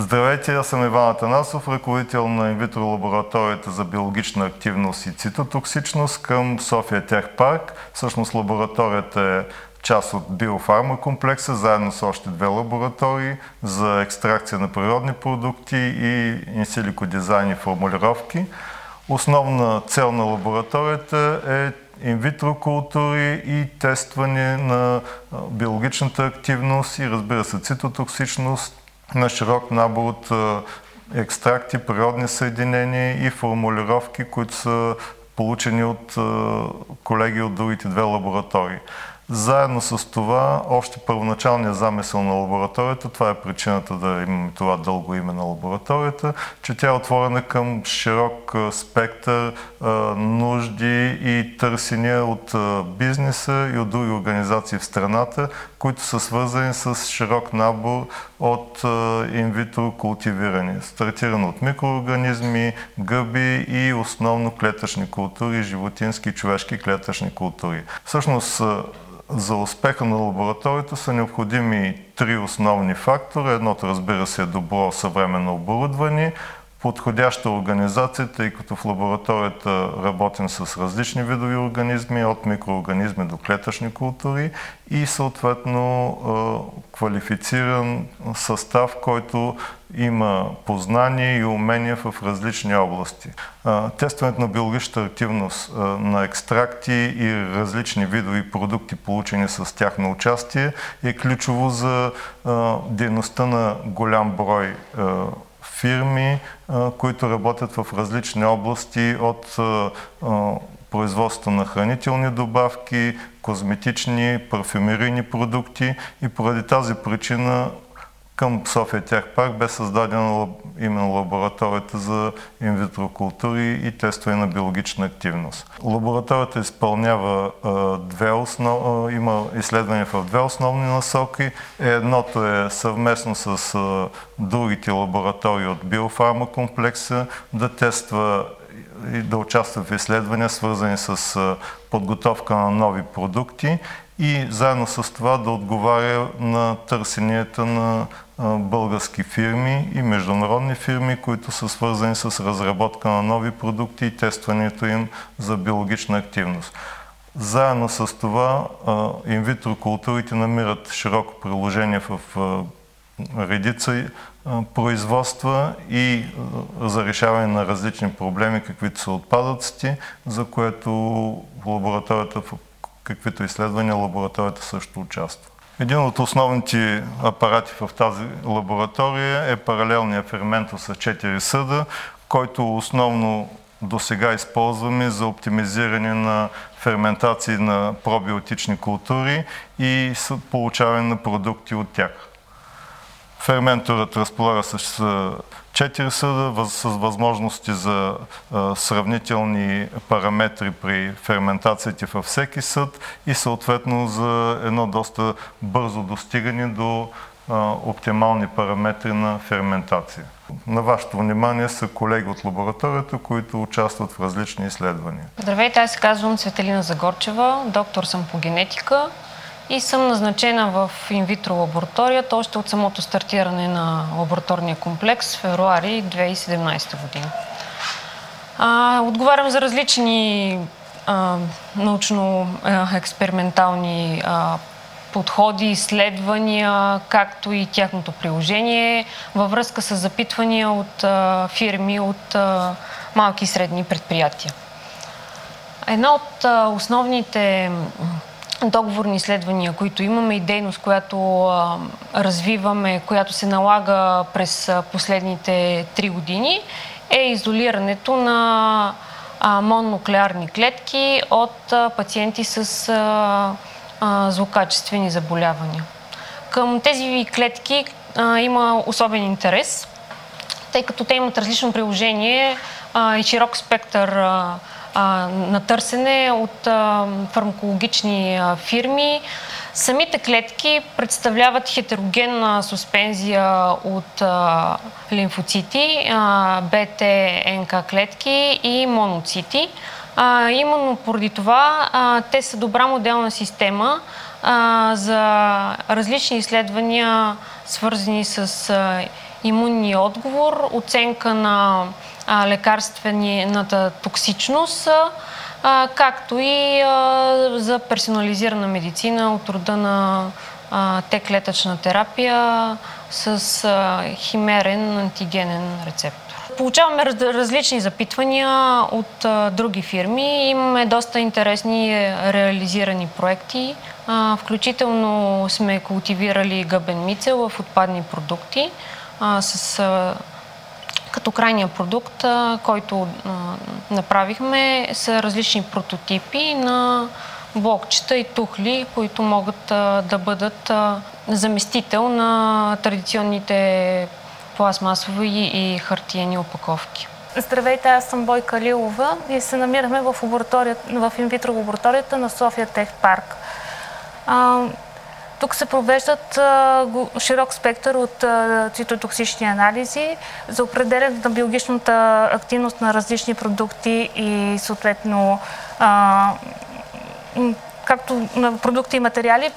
Здравейте, аз съм Иван Атанасов, ръководител на инвитро лабораторията за биологична активност и цитотоксичност към София Тех Парк. Всъщност лабораторията е част от биофармакомплекса, заедно с още две лаборатории за екстракция на природни продукти и инсилико дизайн и формулировки. Основна цел на лабораторията е инвитро култури и тестване на биологичната активност и разбира се цитотоксичност на широк набор от екстракти, природни съединения и формулировки, които са получени от колеги от другите две лаборатории. Заедно с това, още първоначалният замисъл на лабораторията, това е причината да имаме това дълго име на лабораторията, че тя е отворена към широк спектър нужди и търсения от бизнеса и от други организации в страната, които са свързани с широк набор от инвитро култивиране, стартирано от микроорганизми, гъби и основно клетъчни култури, животински и човешки клетъчни култури. Всъщност, за успеха на лабораторията са необходими три основни фактора. Едното, разбира се, е добро съвременно оборудване, подходяща организация, тъй като в лабораторията работим с различни видови организми, от микроорганизми до клетъчни култури и съответно квалифициран състав, който има познание и умения в различни области. Тестването на биологичната активност на екстракти и различни видови продукти, получени с тяхно участие, е ключово за дейността на голям брой фирми, които работят в различни области от производство на хранителни добавки, козметични, парфюмерийни продукти. И поради тази причина към София Тях парк бе създадена именно лабораторията за инвитро култури и тестове на биологична активност. Лабораторията изпълнява две основ... има изследвания в две основни насоки. Едното е съвместно с другите лаборатории от биофармакомплекса да тества и да участва в изследвания, свързани с подготовка на нови продукти и заедно с това да отговаря на търсенията на български фирми и международни фирми, които са свързани с разработка на нови продукти и тестването им за биологична активност. Заедно с това инвитро културите намират широко приложение в редица производства и за решаване на различни проблеми, каквито са отпадъците, за което лабораторията, в каквито изследвания лабораторията също участва. Един от основните апарати в тази лаборатория е паралелният ферментор с 4 съда, който основно до сега използваме за оптимизиране на ферментации на пробиотични култури и получаване на продукти от тях. Ферменторът разполага с 4 съда с възможности за сравнителни параметри при ферментациите във всеки съд и съответно за едно доста бързо достигане до оптимални параметри на ферментация. На вашето внимание са колеги от лабораторията, които участват в различни изследвания. Здравейте, аз се казвам Цветелина Загорчева, доктор съм по генетика и съм назначена в инвитро лабораторията още от самото стартиране на лабораторния комплекс в февруари 2017 година. А, отговарям за различни научно-експериментални подходи, изследвания, както и тяхното приложение във връзка с запитвания от а, фирми от а, малки и средни предприятия. Една от а, основните договорни изследвания, които имаме и дейност, която а, развиваме, която се налага през последните три години, е изолирането на а, мононуклеарни клетки от а, пациенти с а, а, злокачествени заболявания. Към тези клетки а, има особен интерес, тъй като те имат различно приложение а, и широк спектър а, на търсене от фармакологични фирми. Самите клетки представляват хетерогенна суспензия от лимфоцити, БТ, НК клетки и моноцити. Именно поради това те са добра моделна система за различни изследвания, свързани с имунния отговор, оценка на а, лекарствената токсичност, а, както и а, за персонализирана медицина от рода на Т-клетъчна терапия с а, химерен антигенен рецептор. Получаваме раз, различни запитвания от а, други фирми. Имаме доста интересни реализирани проекти. А, включително сме култивирали гъбен мицел в отпадни продукти с като крайния продукт, който направихме, са различни прототипи на блокчета и тухли, които могат да бъдат заместител на традиционните пластмасови и хартиени опаковки. Здравейте, аз съм Бойка Лилова и се намираме в, в инвитро лабораторията на София Тех Парк. Тук се провеждат широк спектър от цитотоксични анализи за определен на биологичната активност на различни продукти и съответно както на продукти и материали,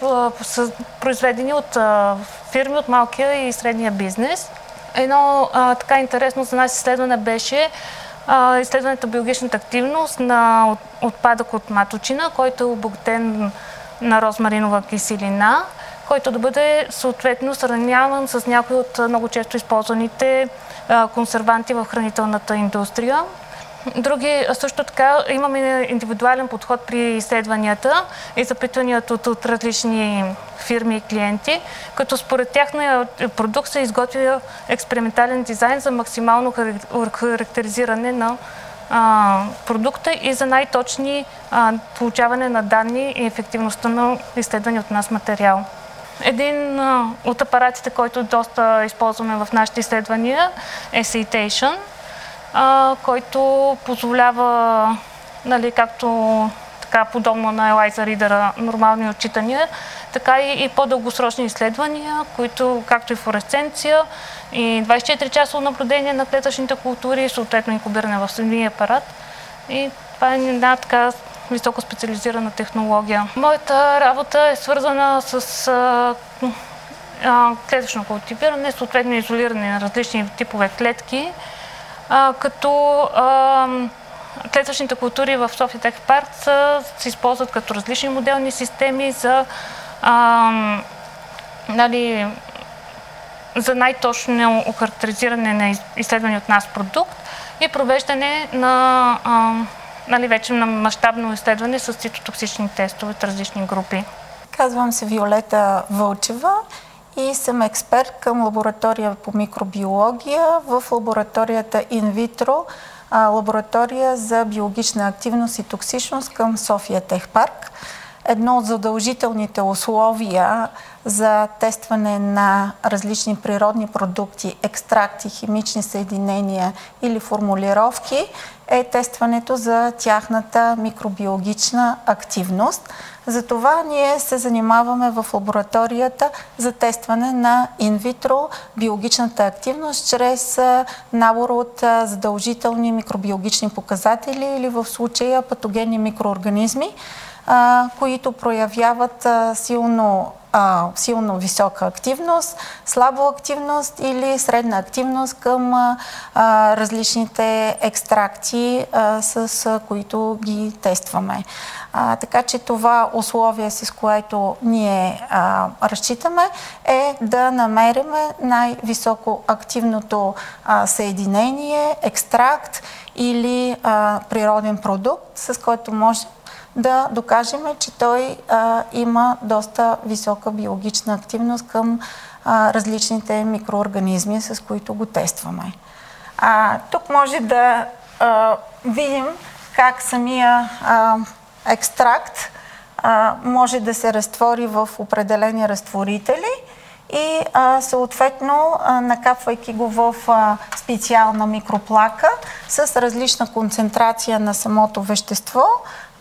произведени от фирми от малкия и средния бизнес. Едно така интересно за нас изследване беше а, изследването биологичната активност на отпадък от маточина, който е обогатен на розмаринова киселина, който да бъде съответно сравняван с някои от много често използваните консерванти в хранителната индустрия. Други, също така, имаме индивидуален подход при изследванията и запитванията от, от различни фирми и клиенти, като според тяхния продукт се изготвя експериментален дизайн за максимално характеризиране на продукта и за най-точни получаване на данни и ефективността на изследване от нас материал. Един от апаратите, който доста използваме в нашите изследвания е Citation – който позволява, нали, както така подобно на Елайза Ридера, нормални отчитания, така и, и по-дългосрочни изследвания, които, както и флуоресценция, и 24-часово наблюдение на клетъчните култури, съответно инкубиране в самия апарат. И това е една така високо специализирана технология. Моята работа е свързана с а, а, клетъчно култивиране, съответно изолиране на различни типове клетки, а, като а, клетъчните култури в София Тех Парк се използват като различни моделни системи за, а, нали, за най-точно охарактеризиране на изследване от нас продукт и провеждане на а, нали, вече на мащабно изследване с цитотоксични тестове от различни групи. Казвам се Виолета Вълчева и съм експерт към лаборатория по микробиология в лабораторията инвитро, лаборатория за биологична активност и токсичност към София Техпарк. Едно от задължителните условия за тестване на различни природни продукти, екстракти, химични съединения или формулировки е тестването за тяхната микробиологична активност. Затова ние се занимаваме в лабораторията за тестване на инвитро биологичната активност чрез набор от задължителни микробиологични показатели или в случая патогенни микроорганизми, които проявяват силно а, силно висока активност, слаба активност или средна активност към а, различните екстракти, а, с а, които ги тестваме. А, така че това условие, с което ние а, разчитаме, е да намериме най-високо активното а, съединение, екстракт или а, природен продукт, с който може да докажем, че той а, има доста висока биологична активност към а, различните микроорганизми, с които го тестваме. А, тук може да а, видим как самия а, екстракт а, може да се разтвори в определени разтворители и а, съответно, а, накапвайки го в а, специална микроплака с различна концентрация на самото вещество,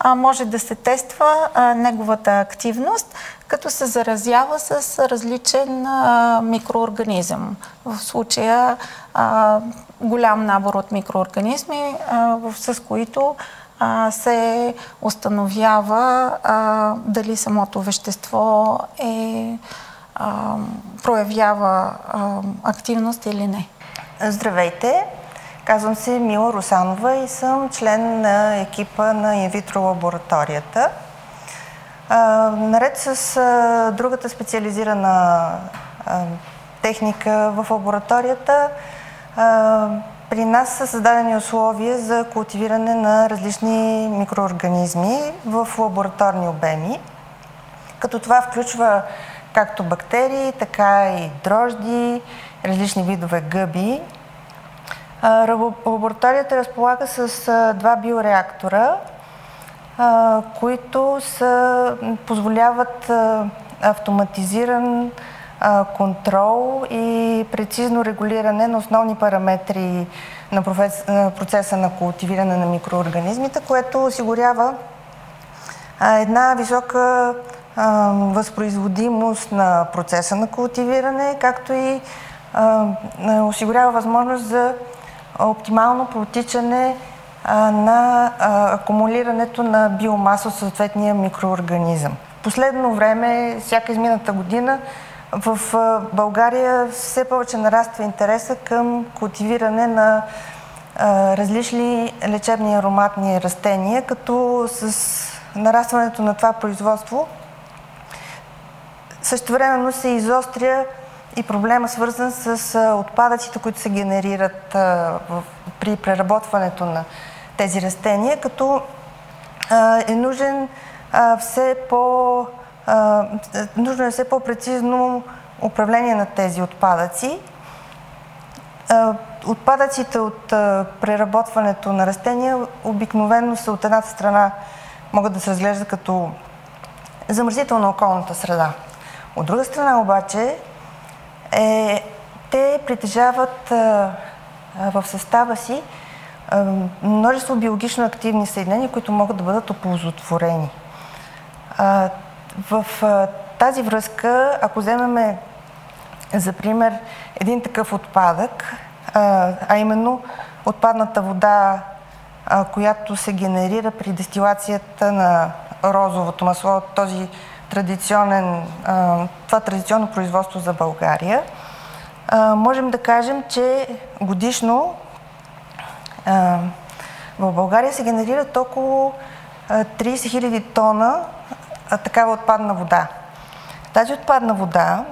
а, може да се тества а, неговата активност, като се заразява с различен а, микроорганизъм. В случая а, голям набор от микроорганизми, а, с които а, се установява а, дали самото вещество е а, проявява а, активност или не. Здравейте! Казвам се Мила Русанова и съм член на екипа на инвитро лабораторията. Наред с другата специализирана техника в лабораторията, при нас са създадени условия за култивиране на различни микроорганизми в лабораторни обеми, като това включва както бактерии, така и дрожди, различни видове гъби. Лабораторията разполага с два биореактора, които са, позволяват автоматизиран контрол и прецизно регулиране на основни параметри на процеса на култивиране на микроорганизмите, което осигурява една висока възпроизводимост на процеса на култивиране, както и осигурява възможност за оптимално протичане на акумулирането на биомаса от съответния микроорганизъм. Последно време, всяка измината година, в България все повече нараства интереса към култивиране на различни лечебни ароматни растения, като с нарастването на това производство същевременно се изостря и проблема свързан с отпадъците, които се генерират при преработването на тези растения, като е нужен все по нужно е все по-прецизно управление на тези отпадъци. Отпадъците от преработването на растения обикновено са от едната страна могат да се разглеждат като замърсител на околната среда. От друга страна обаче е, те притежават а, в състава си а, множество биологично активни съединения, които могат да бъдат оползотворени. А, в а, тази връзка, ако вземем за пример един такъв отпадък, а, а именно отпадната вода, а, която се генерира при дестилацията на розовото масло, този традиционен, това традиционно производство за България, можем да кажем, че годишно в България се генерират около 30 000 тона такава отпадна вода. Тази отпадна вода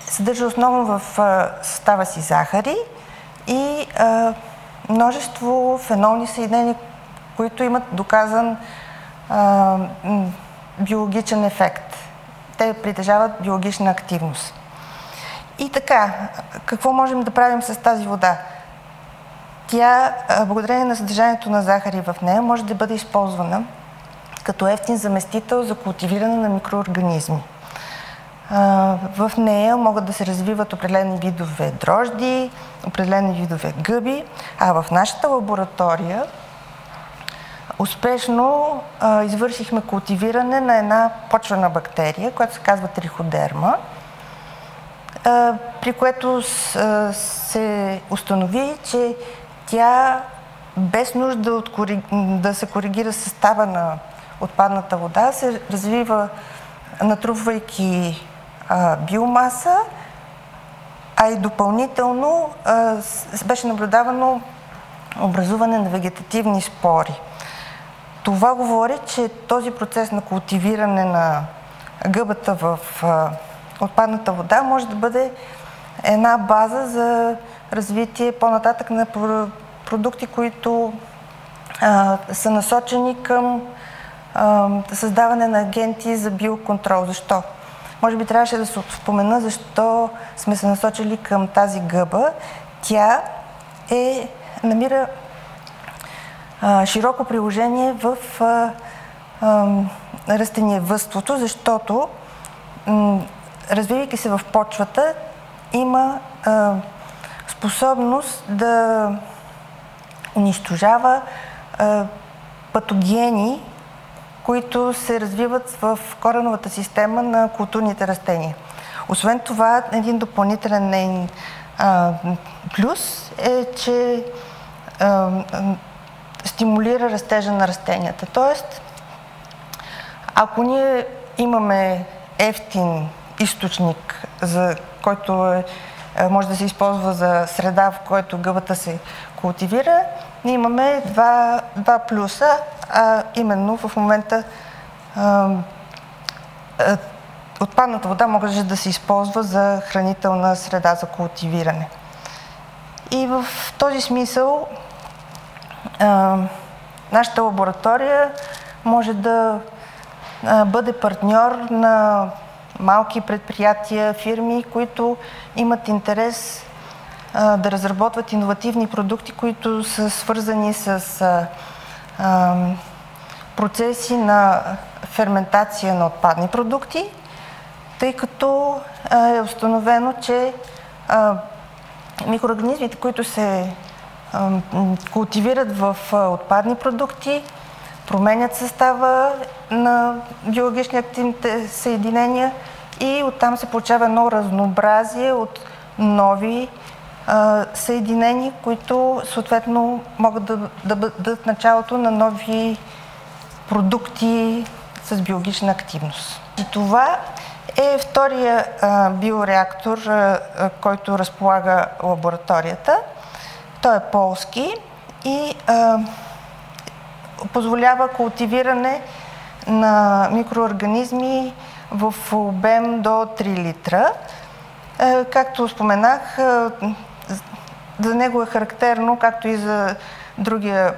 съдържа основно в състава си захари и множество фенолни съединения, които имат доказан биологичен ефект. Те притежават биологична активност. И така, какво можем да правим с тази вода? Тя, благодарение на съдържанието на захари в нея, може да бъде използвана като ефтин заместител за култивиране на микроорганизми. В нея могат да се развиват определени видове дрожди, определени видове гъби, а в нашата лаборатория успешно а, извършихме култивиране на една почвена бактерия, която се казва триходерма, а, при което с, а, се установи, че тя без нужда от кори... да се коригира състава на отпадната вода, се развива натрупвайки а, биомаса, а и допълнително а, беше наблюдавано образуване на вегетативни спори. Това говори, че този процес на култивиране на гъбата в отпадната вода може да бъде една база за развитие по-нататък на продукти, които а, са насочени към а, създаване на агенти за биоконтрол. Защо? Може би трябваше да се спомена защо сме се насочили към тази гъба. Тя е, намира широко приложение в растениевъдството, защото развивайки се в почвата, има способност да унищожава патогени, които се развиват в кореновата система на културните растения. Освен това, един допълнителен плюс е, че стимулира растежа на растенията. Тоест, ако ние имаме ефтин източник, за който е, може да се използва за среда, в който гъбата се култивира, ние имаме два, два плюса, а именно в момента а, а, отпадната вода може да се използва за хранителна среда за култивиране. И в този смисъл нашата лаборатория може да бъде партньор на малки предприятия, фирми, които имат интерес да разработват иновативни продукти, които са свързани с процеси на ферментация на отпадни продукти, тъй като е установено, че микроорганизмите, които се култивират в отпадни продукти, променят състава на биологични активните съединения и оттам се получава едно разнообразие от нови съединения, които съответно могат да, да бъдат началото на нови продукти с биологична активност. И това е втория биореактор, който разполага лабораторията. Той е полски и а, позволява култивиране на микроорганизми в обем до 3 литра. А, както споменах, а, за него е характерно, както и за другия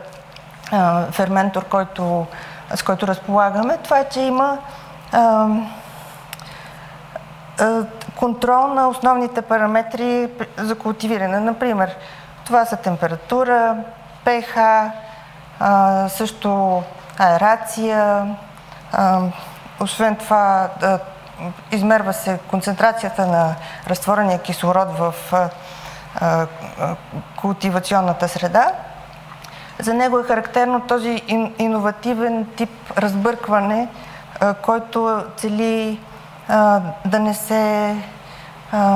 а, ферментор, който, с който разполагаме, това е, че има а, контрол на основните параметри за култивиране. Например, това са температура, pH, също аерация, освен това измерва се концентрацията на разтворения кислород в култивационната среда. За него е характерно този иновативен тип разбъркване, който цели да не се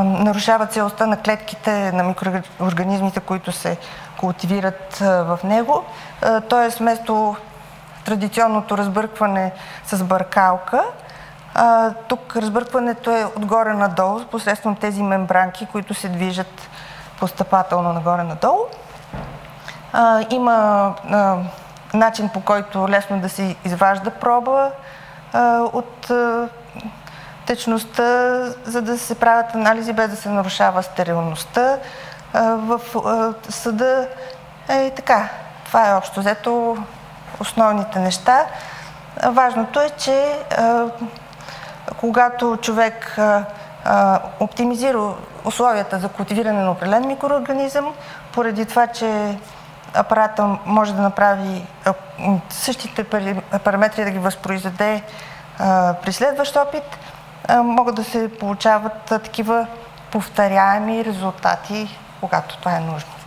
нарушава целостта на клетките на микроорганизмите, които се култивират в него. Тоест, вместо традиционното разбъркване с бъркалка, тук разбъркването е отгоре надолу, посредством тези мембранки, които се движат постъпателно нагоре-надолу. Има начин по който лесно да се изважда проба от течността, за да се правят анализи без да се нарушава стерилността. В съда е така. Това е общо взето основните неща. Важното е, че когато човек оптимизира условията за култивиране на определен микроорганизъм, поради това, че апарата може да направи същите параметри да ги възпроизведе при следващ опит, могат да се получават такива повторяеми резултати, когато това е нужно.